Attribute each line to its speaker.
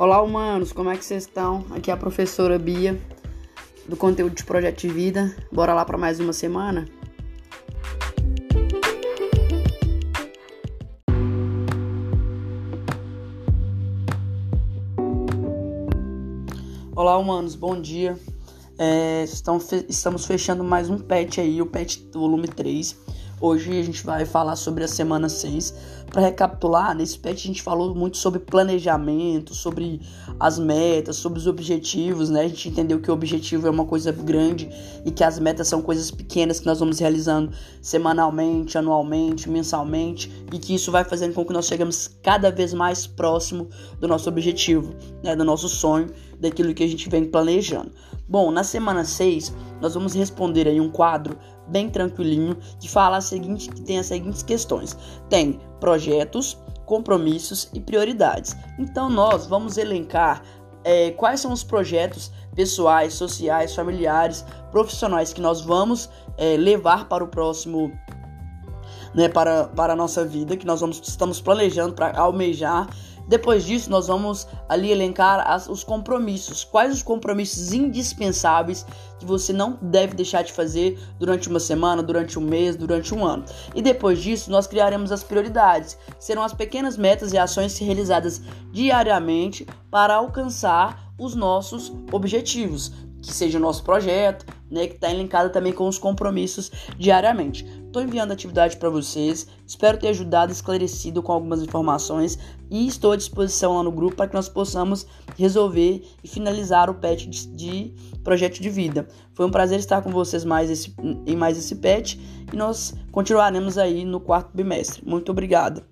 Speaker 1: Olá, humanos, como é que vocês estão? Aqui é a professora Bia, do conteúdo de Projeto de Vida. Bora lá para mais uma semana? Olá, humanos, bom dia. É, estamos fechando mais um PET aí, o PET volume 3. Hoje a gente vai falar sobre a semana 6. Para recapitular, nesse PET a gente falou muito sobre planejamento, sobre as metas, sobre os objetivos, né? A gente entendeu que o objetivo é uma coisa grande e que as metas são coisas pequenas que nós vamos realizando semanalmente, anualmente, mensalmente e que isso vai fazendo com que nós chegamos cada vez mais próximo do nosso objetivo, né? do nosso sonho, daquilo que a gente vem planejando. Bom, na semana 6, nós vamos responder aí um quadro bem tranquilinho que fala a seguinte, que tem as seguintes questões. Tem projetos, compromissos e prioridades. Então nós vamos elencar é, quais são os projetos pessoais, sociais, familiares, profissionais que nós vamos é, levar para o próximo né, para, para a nossa vida, que nós vamos, estamos planejando para almejar depois disso, nós vamos ali elencar as, os compromissos. Quais os compromissos indispensáveis que você não deve deixar de fazer durante uma semana, durante um mês, durante um ano. E depois disso, nós criaremos as prioridades, serão as pequenas metas e ações realizadas diariamente para alcançar os nossos objetivos, que seja o nosso projeto, né, que está elencado também com os compromissos diariamente. Estou enviando atividade para vocês, espero ter ajudado, esclarecido com algumas informações e estou à disposição lá no grupo para que nós possamos resolver e finalizar o PET de, de projeto de vida. Foi um prazer estar com vocês mais esse, em mais esse PET e nós continuaremos aí no quarto bimestre. Muito obrigado.